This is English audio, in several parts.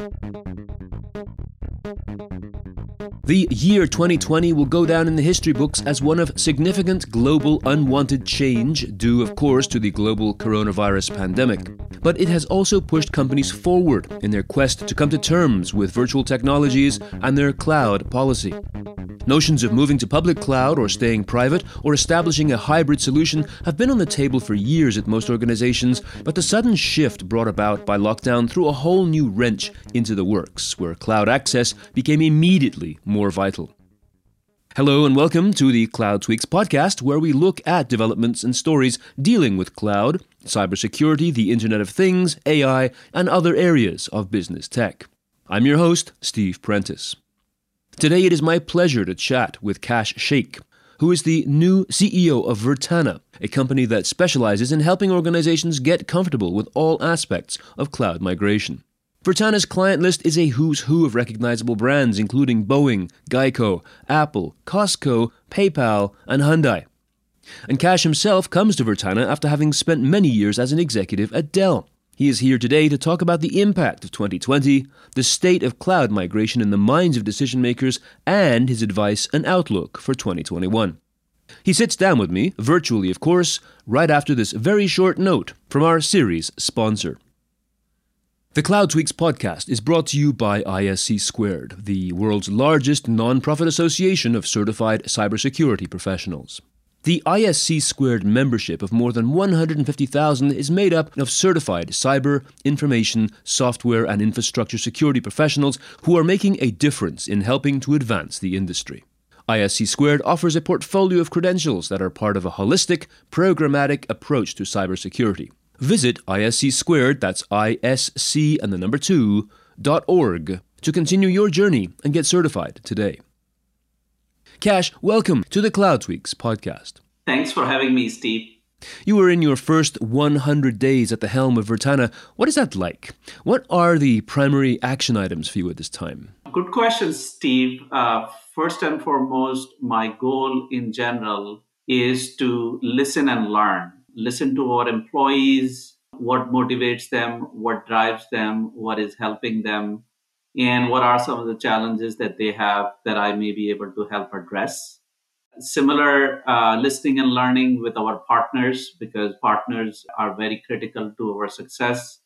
Thank you. The year 2020 will go down in the history books as one of significant global unwanted change, due, of course, to the global coronavirus pandemic. But it has also pushed companies forward in their quest to come to terms with virtual technologies and their cloud policy. Notions of moving to public cloud or staying private or establishing a hybrid solution have been on the table for years at most organizations, but the sudden shift brought about by lockdown threw a whole new wrench into the works, where cloud access became immediately more vital. Hello and welcome to the Cloud Tweaks podcast, where we look at developments and stories dealing with cloud, cybersecurity, the Internet of Things, AI, and other areas of business tech. I'm your host, Steve Prentice. Today it is my pleasure to chat with Kash Shaikh, who is the new CEO of Virtana, a company that specializes in helping organizations get comfortable with all aspects of cloud migration. Virtana's client list is a who's who of recognizable brands, including Boeing, Geico, Apple, Costco, PayPal, and Hyundai. And Kash himself comes to Virtana after having spent many years as an executive at Dell. He is here today to talk about the impact of 2020, the state of cloud migration in the minds of decision makers, and his advice and outlook for 2021. He sits down with me, virtually of course, right after this very short note from our series sponsor. The Cloud Tweaks podcast is brought to you by ISC Squared, the world's largest non-profit association of certified cybersecurity professionals. The ISC Squared membership of more than 150,000 is made up of certified cyber, information, software, and infrastructure security professionals who are making a difference in helping to advance the industry. ISC Squared offers a portfolio of credentials that are part of a holistic, programmatic approach to cybersecurity. Visit ISC Squared, that's ISC and the number 2, dot org, to continue your journey and get certified today. Kash, welcome to the Cloud Tweaks podcast. Thanks for having me, Steve. You were in your first 100 days at the helm of Virtana. What is that like? What are the primary action items for you at this time? Good question, Steve. Uh, first and foremost, my goal in general is to listen and learn. Listen to our employees, what motivates them, what drives them, what is helping them, and what are some of the challenges that they have that I may be able to help address. Similar uh, listening and learning with our partners because partners are very critical to our success.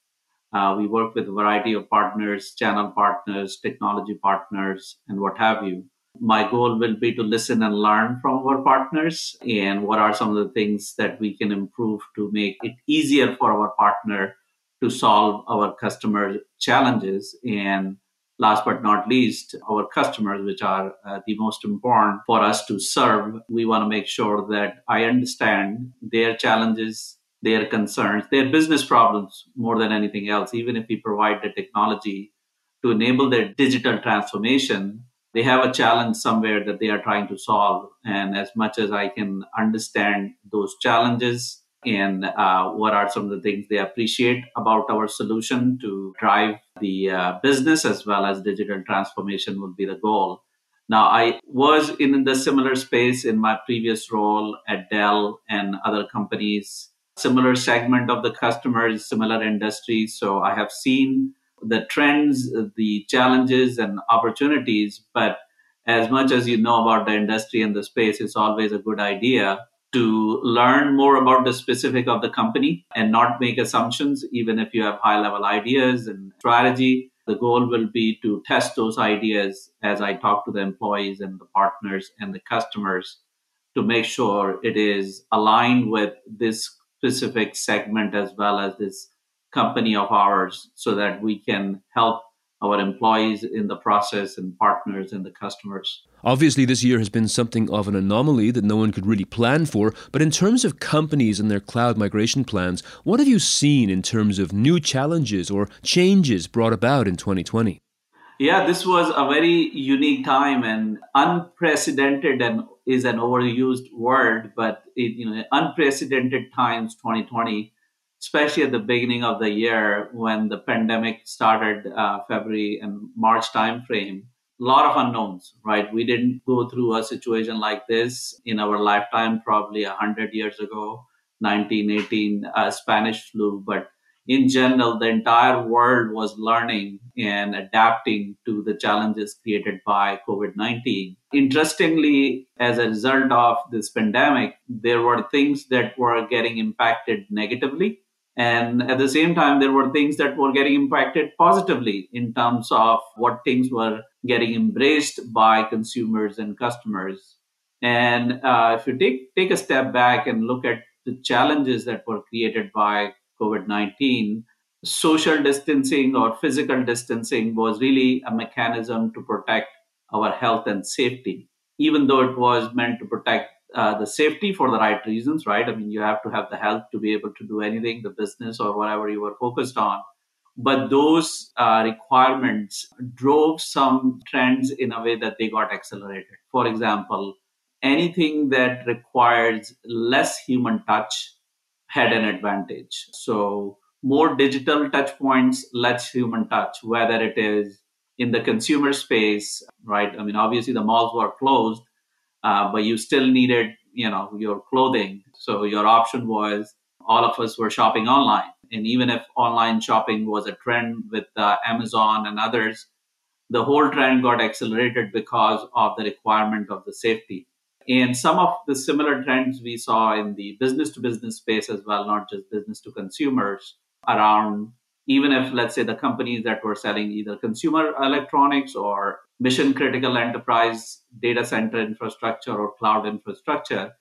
Uh, we work with a variety of partners, channel partners, technology partners, and what have you. My goal will be to listen and learn from our partners and what are some of the things that we can improve to make it easier for our partner to solve our customer challenges and last but not least, our customers, which are uh, the most important for us to serve. We want to make sure that I understand their challenges, their concerns, their business problems more than anything else. Even if we provide the technology to enable their digital transformation, they have a challenge somewhere that they are trying to solve. And as much as I can understand those challenges, and uh, what are some of the things they appreciate about our solution to drive the uh, business as well as digital transformation would be the goal. Now, I was in the similar space in my previous role at Dell and other companies, similar segment of the customers, similar industries. So I have seen the trends, the challenges, and opportunities. But as much as you know about the industry and the space, it's always a good idea to learn more about the specific of the company and not make assumptions, even if you have high level ideas and strategy. The goal will be to test those ideas as I talk to the employees and the partners and the customers to make sure it is aligned with this specific segment as well as this company of ours so that we can help our employees in the process and partners and the customers. Obviously, this year has been something of an anomaly that no one could really plan for. But in terms of companies and their cloud migration plans, what have you seen in terms of new challenges or changes brought about in 2020? Yeah, this was a very unique time and unprecedented and is an overused word, but it, you know, unprecedented times 2020 especially at the beginning of the year when the pandemic started, uh, February and March timeframe. A lot of unknowns, right? We didn't go through a situation like this in our lifetime, probably 100 years ago, 1918 uh, Spanish flu. But in general, the entire world was learning and adapting to the challenges created by COVID 19. Interestingly, as a result of this pandemic, there were things that were getting impacted negatively. And at the same time, there were things that were getting impacted positively in terms of what things were getting embraced by consumers and customers. And uh, if you take, take a step back and look at the challenges that were created by COVID 19, social distancing or physical distancing was really a mechanism to protect our health and safety, even though it was meant to protect uh, the safety for the right reasons, right? I mean, you have to have the health to be able to do anything, the business or whatever you were focused on. But those uh, requirements drove some trends in a way that they got accelerated. For example, anything that requires less human touch had an advantage. So more digital touch points, less human touch, whether it is in the consumer space, right? I mean, obviously the malls were closed, uh, but you still needed, you know, your clothing. So your option was all of us were shopping online. And even if online shopping was a trend with uh, Amazon and others, the whole trend got accelerated because of the requirement of the safety. And some of the similar trends we saw in the business to business space as well, not just business to consumers, around even if, let's say, the companies that were selling either consumer electronics or mission critical enterprise data center infrastructure or cloud infrastructure,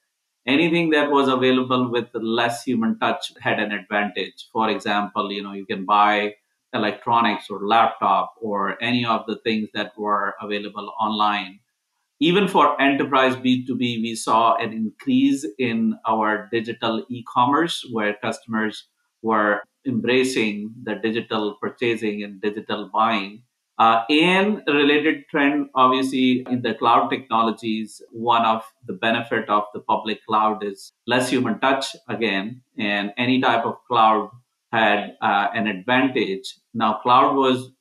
anything that was available with less human touch had an advantage. For example, you know, you can buy electronics or laptop or any of the things that were available online even for enterprise B2B, we saw an increase in our digital e commerce where customers were embracing the digital purchasing and digital buying. Uh, and related trend, obviously, in the cloud technologies, one of the benefit of the public cloud is less human touch again, and any type of cloud had uh, an advantage. Now, cloud was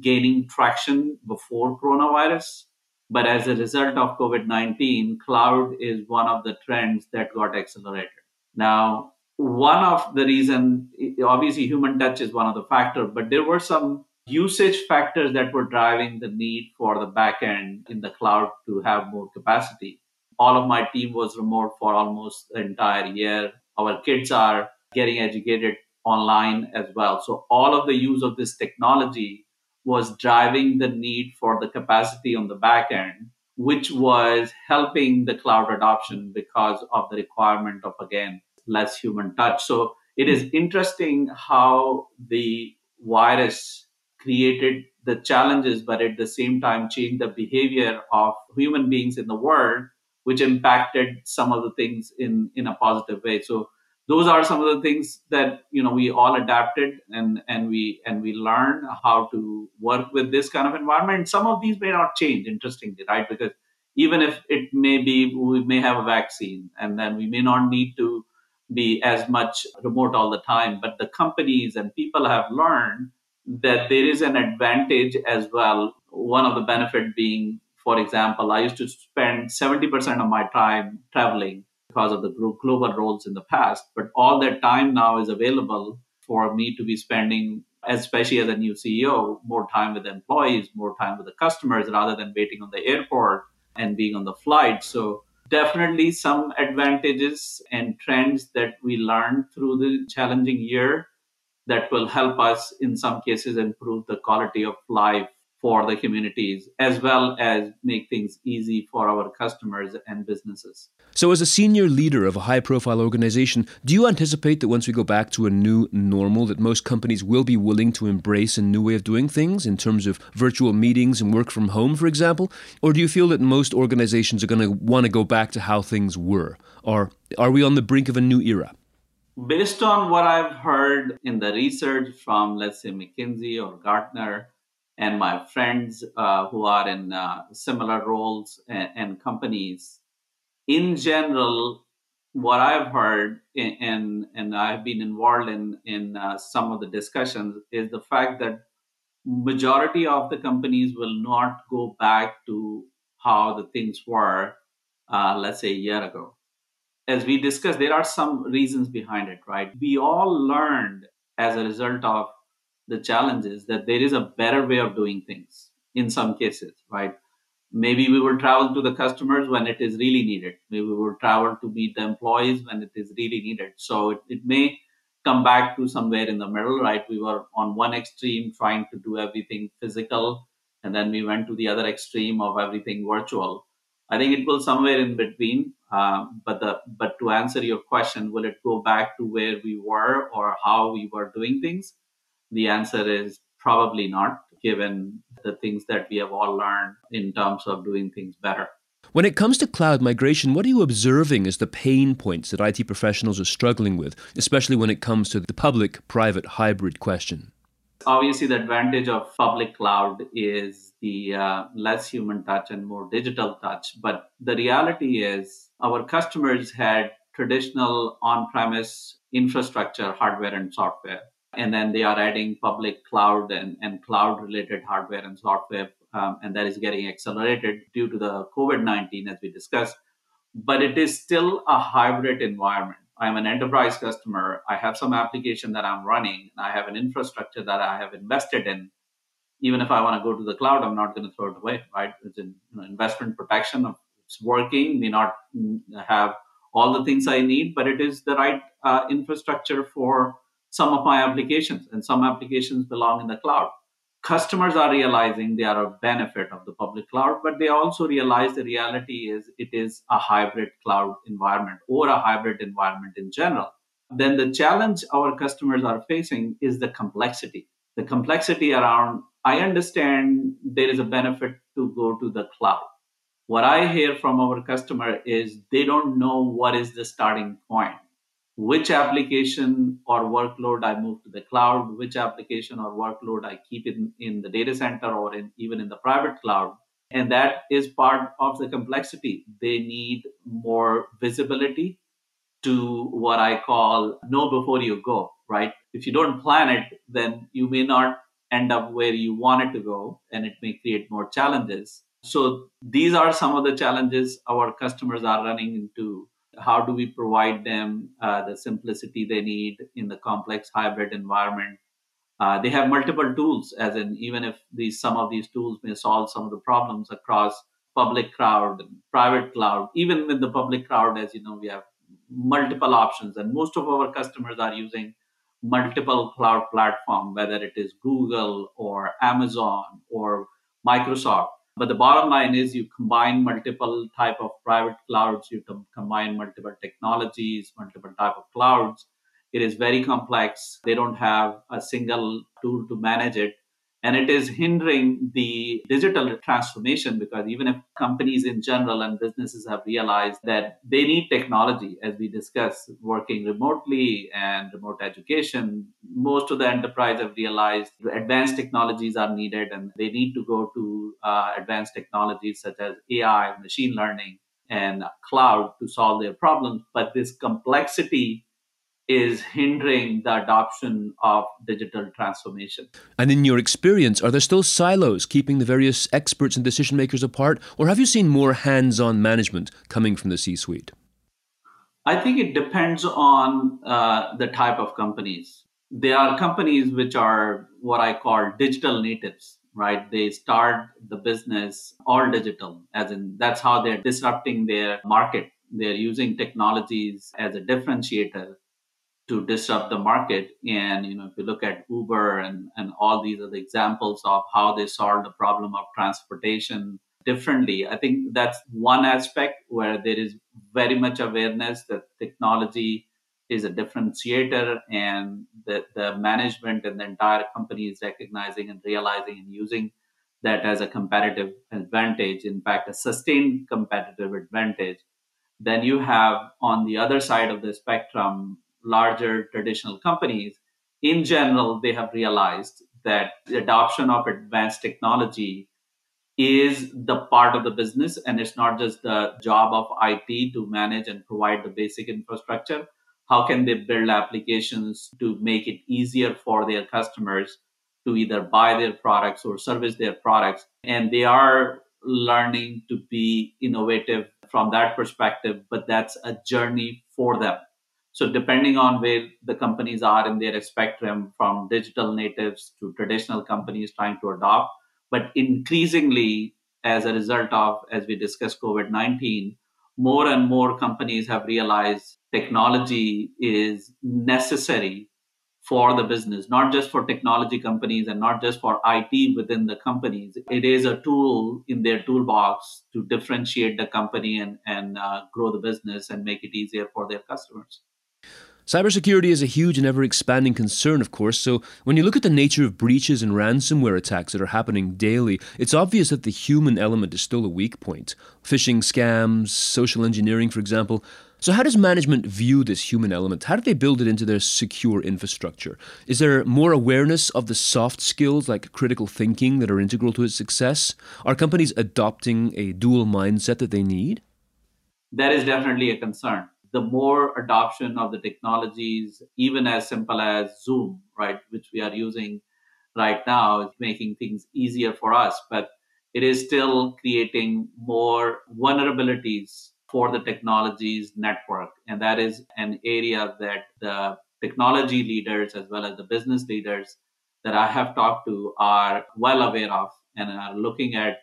gaining traction before coronavirus, but as a result of COVID 19, cloud is one of the trends that got accelerated. Now, one of the reason, obviously, human touch is one of the factors, but there were some usage factors that were driving the need for the backend in the cloud to have more capacity. All of my team was remote for almost the entire year. Our kids are getting educated online as well. So all of the use of this technology was driving the need for the capacity on the back end, which was helping the cloud adoption because of the requirement of, again, less human touch. So it is interesting how the virus created the challenges, but at the same time changed the behavior of human beings in the world, which impacted some of the things in, in a positive way. So those are some of the things that you know we all adapted and and we and we learned how to work with this kind of environment some of these may not change interestingly right because even if it may be we may have a vaccine and then we may not need to be as much remote all the time but the companies and people have learned that there is an advantage as well one of the benefit being for example i used to spend 70% of my time traveling because of the global roles in the past. But all that time now is available for me to be spending, especially as a new CEO, more time with employees, more time with the customers rather than waiting on the airport and being on the flight. So definitely some advantages and trends that we learned through the challenging year that will help us in some cases improve the quality of life for the communities as well as make things easy for our customers and businesses. So, as a senior leader of a high profile organization, do you anticipate that once we go back to a new normal, that most companies will be willing to embrace a new way of doing things in terms of virtual meetings and work from home, for example? Or do you feel that most organizations are going to want to go back to how things were? Or are we on the brink of a new era? Based on what I've heard in the research from, let's say, McKinsey or Gartner, and my friends uh, who are in uh, similar roles and, and, companies, in general, what I've heard and I've been involved in in uh, some of the discussions is the fact that majority of the companies will not go back to how the things were, uh, let's say a year ago. As we discussed, there are some reasons behind it, right? We all learned as a result of the challenge is that there is a better way of doing things in some cases, right? Maybe we will travel to the customers when it is really needed. Maybe we will travel to meet the employees when it is really needed. So it, it may come back to somewhere in the middle, right? We were on one extreme trying to do everything physical, and then we went to the other extreme of everything virtual. I think it will somewhere in between. Uh, but the but to answer your question, will it go back to where we were or how we were doing things? The answer is probably not, given the things that we have all learned in terms of doing things better. When it comes to cloud migration, what are you observing as the pain points that IT professionals are struggling with, especially when it comes to the public private hybrid question? Obviously, the advantage of public cloud is the uh, less human touch and more digital touch. But the reality is, our customers had traditional on premise infrastructure, hardware, and software. And then they are adding public cloud and, and cloud related hardware and software um, and that is getting accelerated due to the COVID 19, as we discussed. But it is still a hybrid environment. I'm an enterprise customer. I have some application that I'm running, and I have an infrastructure that I have invested in. Even if I want to go to the cloud, I'm not going to throw it away, right? It's an you know, investment protection. It's working, may not have all the things I need, but it is the right uh, infrastructure for some of my applications, and some applications belong in the cloud customers are realizing they are a benefit of the public cloud, but they also realize the reality is it is a hybrid cloud environment or a hybrid environment in general. Then the challenge our customers are facing is the complexity. The complexity around, I understand there is a benefit to go to the cloud. What I hear from our customer is they don't know what is the starting point which application or workload I move to the cloud, which application or workload I keep in, in the data center or in, even in the private cloud. And that is part of the complexity. They need more visibility to what I call know before you go, right? If you don't plan it, then you may not end up where you want it to go and it may create more challenges. So these are some of the challenges our customers are running into how do we provide them uh, the simplicity they need in the complex hybrid environment? Uh, they have multiple tools as in even if these some of these tools may solve some of the problems across public cloud and private cloud. Even with the public cloud as you know we have multiple options and most of our customers are using multiple cloud platform whether it is google or amazon or microsoft but the bottom line is you combine multiple type of private clouds, you combine multiple technologies, multiple type of clouds. It is very complex. They don't have a single tool to manage it and it is hindering the digital transformation because even if companies in general and businesses have realized that they need technology as we discuss working remotely and remote education most of the enterprise have realized advanced technologies are needed and they need to go to uh, advanced technologies such as ai machine learning and cloud to solve their problems. But this complexity is hindering the adoption of digital transformation. And in your experience, are there still silos keeping the various experts and decision makers apart, or have you seen more hands on management coming from the C suite? I think it depends on uh, the type of companies. There are companies which are what I call digital natives, right? They start the business all digital, as in that's how they're disrupting their market. They're using technologies as a differentiator to disrupt the market. And you know, if you look at Uber and, and all these the examples of how they solved the problem of transportation differently, I think that's one aspect where there is very much awareness that technology is a differentiator and that the management and the entire company is recognizing and realizing and using that as a competitive advantage, in fact, a sustained competitive advantage. Then you have on the other side of the spectrum larger traditional companies, in general, they have realized that the adoption of advanced technology is the part of the business and it's not just the job of IT to manage and provide the basic infrastructure. How can they build applications to make it easier for their customers to either buy their products or service their products? And they are learning to be innovative from that perspective, but that's a journey for them So, depending on where the companies are in their spectrum, from digital natives to traditional companies trying to adopt, but increasingly, as a result of, as we discussed, COVID 19, more and more companies have realized technology is necessary for the business, not just for technology companies and not just for IT within the companies. It is a tool in their toolbox to differentiate the company and, and uh, grow the business and make it easier for their customers. Cybersecurity is a huge and ever expanding concern, of course. So, when you look at the nature of breaches and ransomware attacks that are happening daily, it's obvious that the human element is still a weak point. Phishing scams, social engineering, for example. So, how does management view this human element? How do they build it into their secure infrastructure? Is there more awareness of the soft skills like critical thinking that are integral to its success? Are companies adopting a dual mindset that they need? That is definitely a concern. The more adoption of the technologies, even as simple as Zoom, right, which we are using right now, is making things easier for us, but it is still creating more vulnerabilities for the technologies network. And that is an area that the technology leaders, as well as the business leaders that I have talked to, are well aware of and are looking at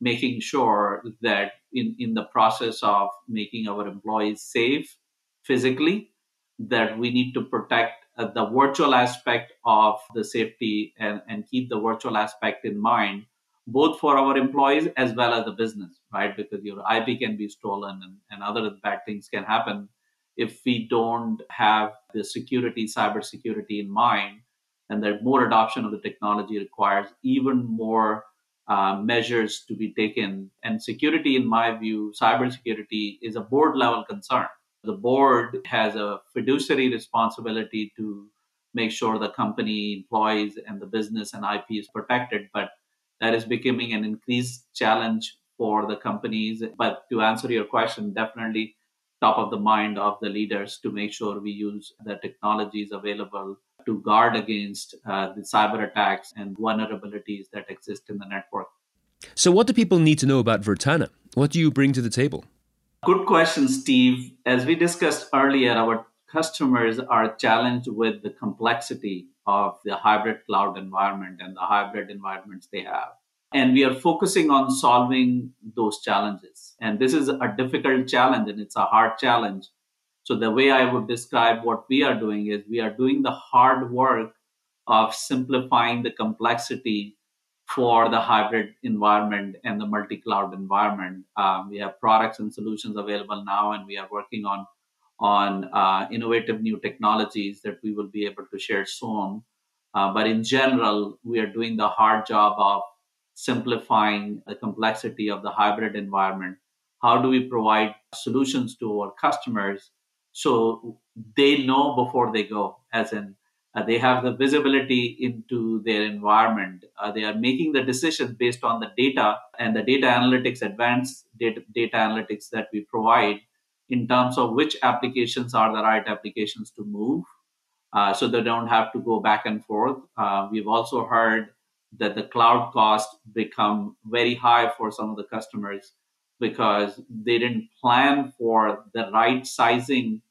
making sure that in, in the process of making our employees safe physically, that we need to protect uh, the virtual aspect of the safety and, and keep the virtual aspect in mind both for our employees as well as the business, right? Because your IP can be stolen and, and other bad things can happen if we don't have the security, cybersecurity in mind. And that more adoption of the technology requires even more uh, measures to be taken. And security, in my view, cybersecurity is a board level concern. The board has a fiduciary responsibility to make sure the company, employees, and the business and IP is protected. But that is becoming an increased challenge for the companies. But to answer your question, definitely top of the mind of the leaders to make sure we use the technologies available to guard against uh, the cyber attacks and vulnerabilities that exist in the network. So, what do people need to know about Virtana? What do you bring to the table? Good question, Steve. As we discussed earlier, our customers are challenged with the complexity of the hybrid cloud environment and the hybrid environments they have. And we are focusing on solving those challenges. And this is a difficult challenge and it's a hard challenge. So, the way I would describe what we are doing is we are doing the hard work of simplifying the complexity for the hybrid environment and the multi cloud environment. Um, we have products and solutions available now, and we are working on on uh, innovative new technologies that we will be able to share soon. Uh, but in general, we are doing the hard job of simplifying the complexity of the hybrid environment. How do we provide solutions to our customers so they know before they go, as in uh, they have the visibility into their environment. Uh, they are making the decisions based on the data and the data analytics, advanced data, data analytics that we provide in terms of which applications are the right applications to move uh, so they don't have to go back and forth. Uh, we've also heard that the cloud cost become very high for some of the customers because they didn't plan for the right sizing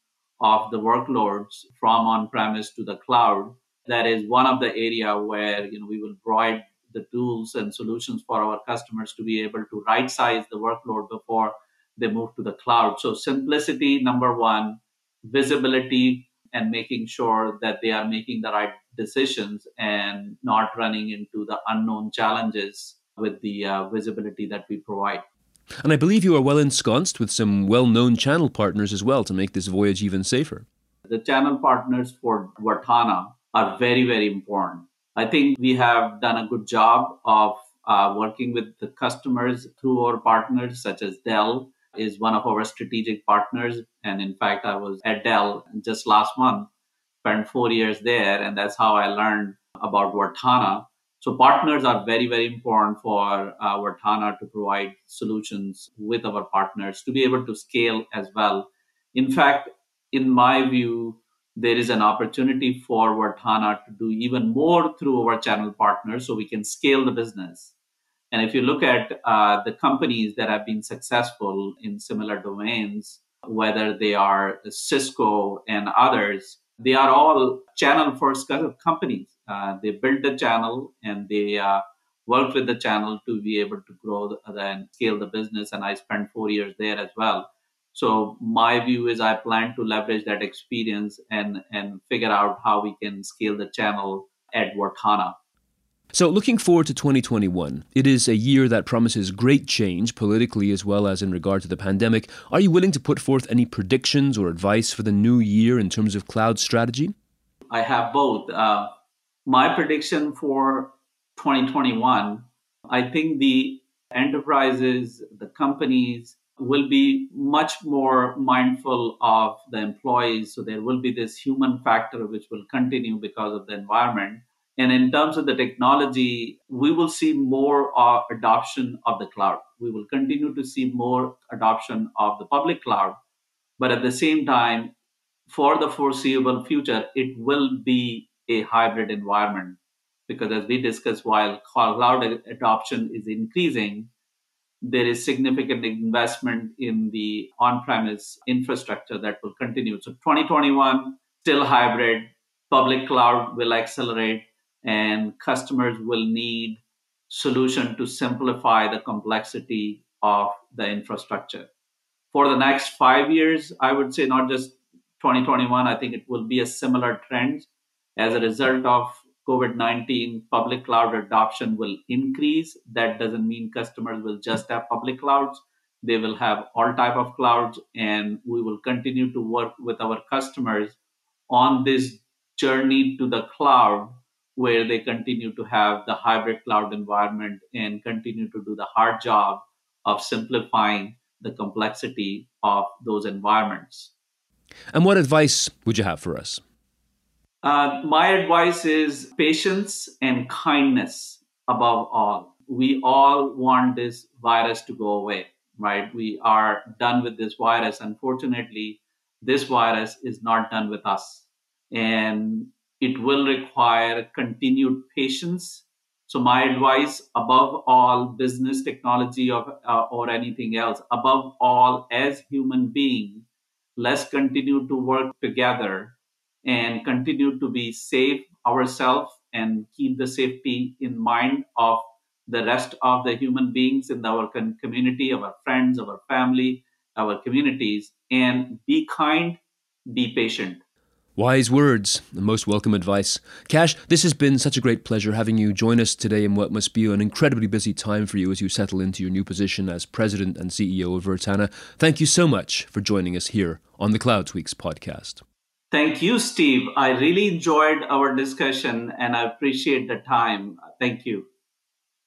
of the workloads from on-premise to the cloud. That is one of the area where you know we will provide the tools and solutions for our customers to be able to right size the workload before they move to the cloud. So simplicity, number one, visibility, and making sure that they are making the right decisions and not running into the unknown challenges with the uh, visibility that we provide. And I believe you are well ensconced with some well known channel partners as well to make this voyage even safer. The channel partners for Virtana are very, very important. I think we have done a good job of uh, working with the customers through our partners such as Dell is one of our strategic partners. And in fact, I was at Dell just last month, spent four years there, and that's how I learned about Virtana. So partners are very, very important for uh, Virtana to provide solutions with our partners to be able to scale as well. In fact, in my view, there is an opportunity for Virtana to do even more through our channel partners so we can scale the business and if you look at uh, the companies that have been successful in similar domains, whether they are Cisco and others, they are all channel first kind of companies. Uh, they build the channel and they uh, work with the channel to be able to grow the, and scale the business. And I spent four years there as well. So my view is I plan to leverage that experience and and figure out how we can scale the channel at Virtana. So, looking forward to 2021, it is a year that promises great change politically as well as in regard to the pandemic. Are you willing to put forth any predictions or advice for the new year in terms of cloud strategy? I have both. Uh, my prediction for 2021, I think the enterprises, the companies will be much more mindful of the employees. So, there will be this human factor which will continue because of the environment and in terms of the technology, we will see more uh, adoption of the cloud. We will continue to see more adoption of the public cloud. But at the same time, for the foreseeable future, it will be a hybrid environment. Because as we discussed, while cloud adoption is increasing, there is significant investment in the on premise infrastructure that will continue. So 2021, still hybrid, public cloud will accelerate and customers will need solution to simplify the complexity of the infrastructure. For the next five years, I would say not just 2021, I think it will be a similar trend. As a result of COVID 19, public cloud adoption will increase. That doesn't mean customers will just have public clouds. They will have all type of clouds, and we will continue to work with our customers on this journey to the cloud where they continue to have the hybrid cloud environment and continue to do the hard job of simplifying the complexity of those environments. And what advice would you have for us? Uh, my advice is patience and kindness above all. We all want this virus to go away, right? We are done with this virus. Unfortunately, this virus is not done with us. And it will require continued patience. So, my advice above all, business technology uh, or anything else, above all, as human beings, let's continue to work together and continue to be safe ourselves and keep the safety in mind of the rest of the human beings in our community, our friends, our family, our communities, and be kind, be patient. Wise words, the most welcome advice. Kash, this has been such a great pleasure having you join us today in what must be an incredibly busy time for you as you settle into your new position as President and CEO of Virtana. Thank you so much for joining us here on the Cloud Tweaks podcast. Thank you, Steve. I really enjoyed our discussion and I appreciate the time. Thank you.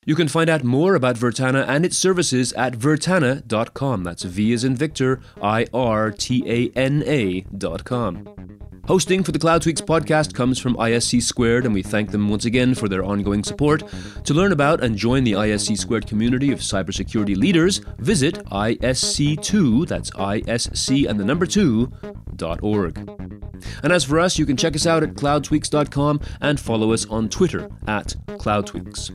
You can find out more about Virtana and its services at virtana.com. That's V as in Victor, I R T A N A.com. Hosting for the Cloud Tweaks podcast comes from ISC Squared, and we thank them once again for their ongoing support. To learn about and join the ISC Squared community of cybersecurity leaders, visit ISC2, that's ISC and the number 2, dot org. And as for us, you can check us out at cloudtweaks.com and follow us on Twitter at cloudtweaks.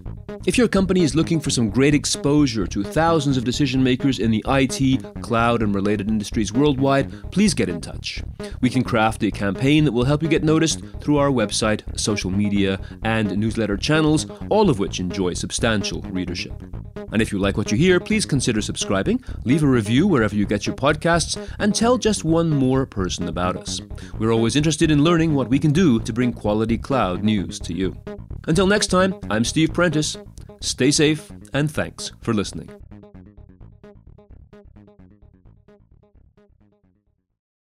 If your company is looking for some great exposure to thousands of decision makers in the IT, cloud, and related industries worldwide, please get in touch. We can craft a campaign that will help you get noticed through our website, social media, and newsletter channels, all of which enjoy substantial readership. And if you like what you hear, please consider subscribing, leave a review wherever you get your podcasts, and tell just one more person about us. We're always interested in learning what we can do to bring quality cloud news to you. Until next time, I'm Steve Prentice. Stay safe, and thanks for listening.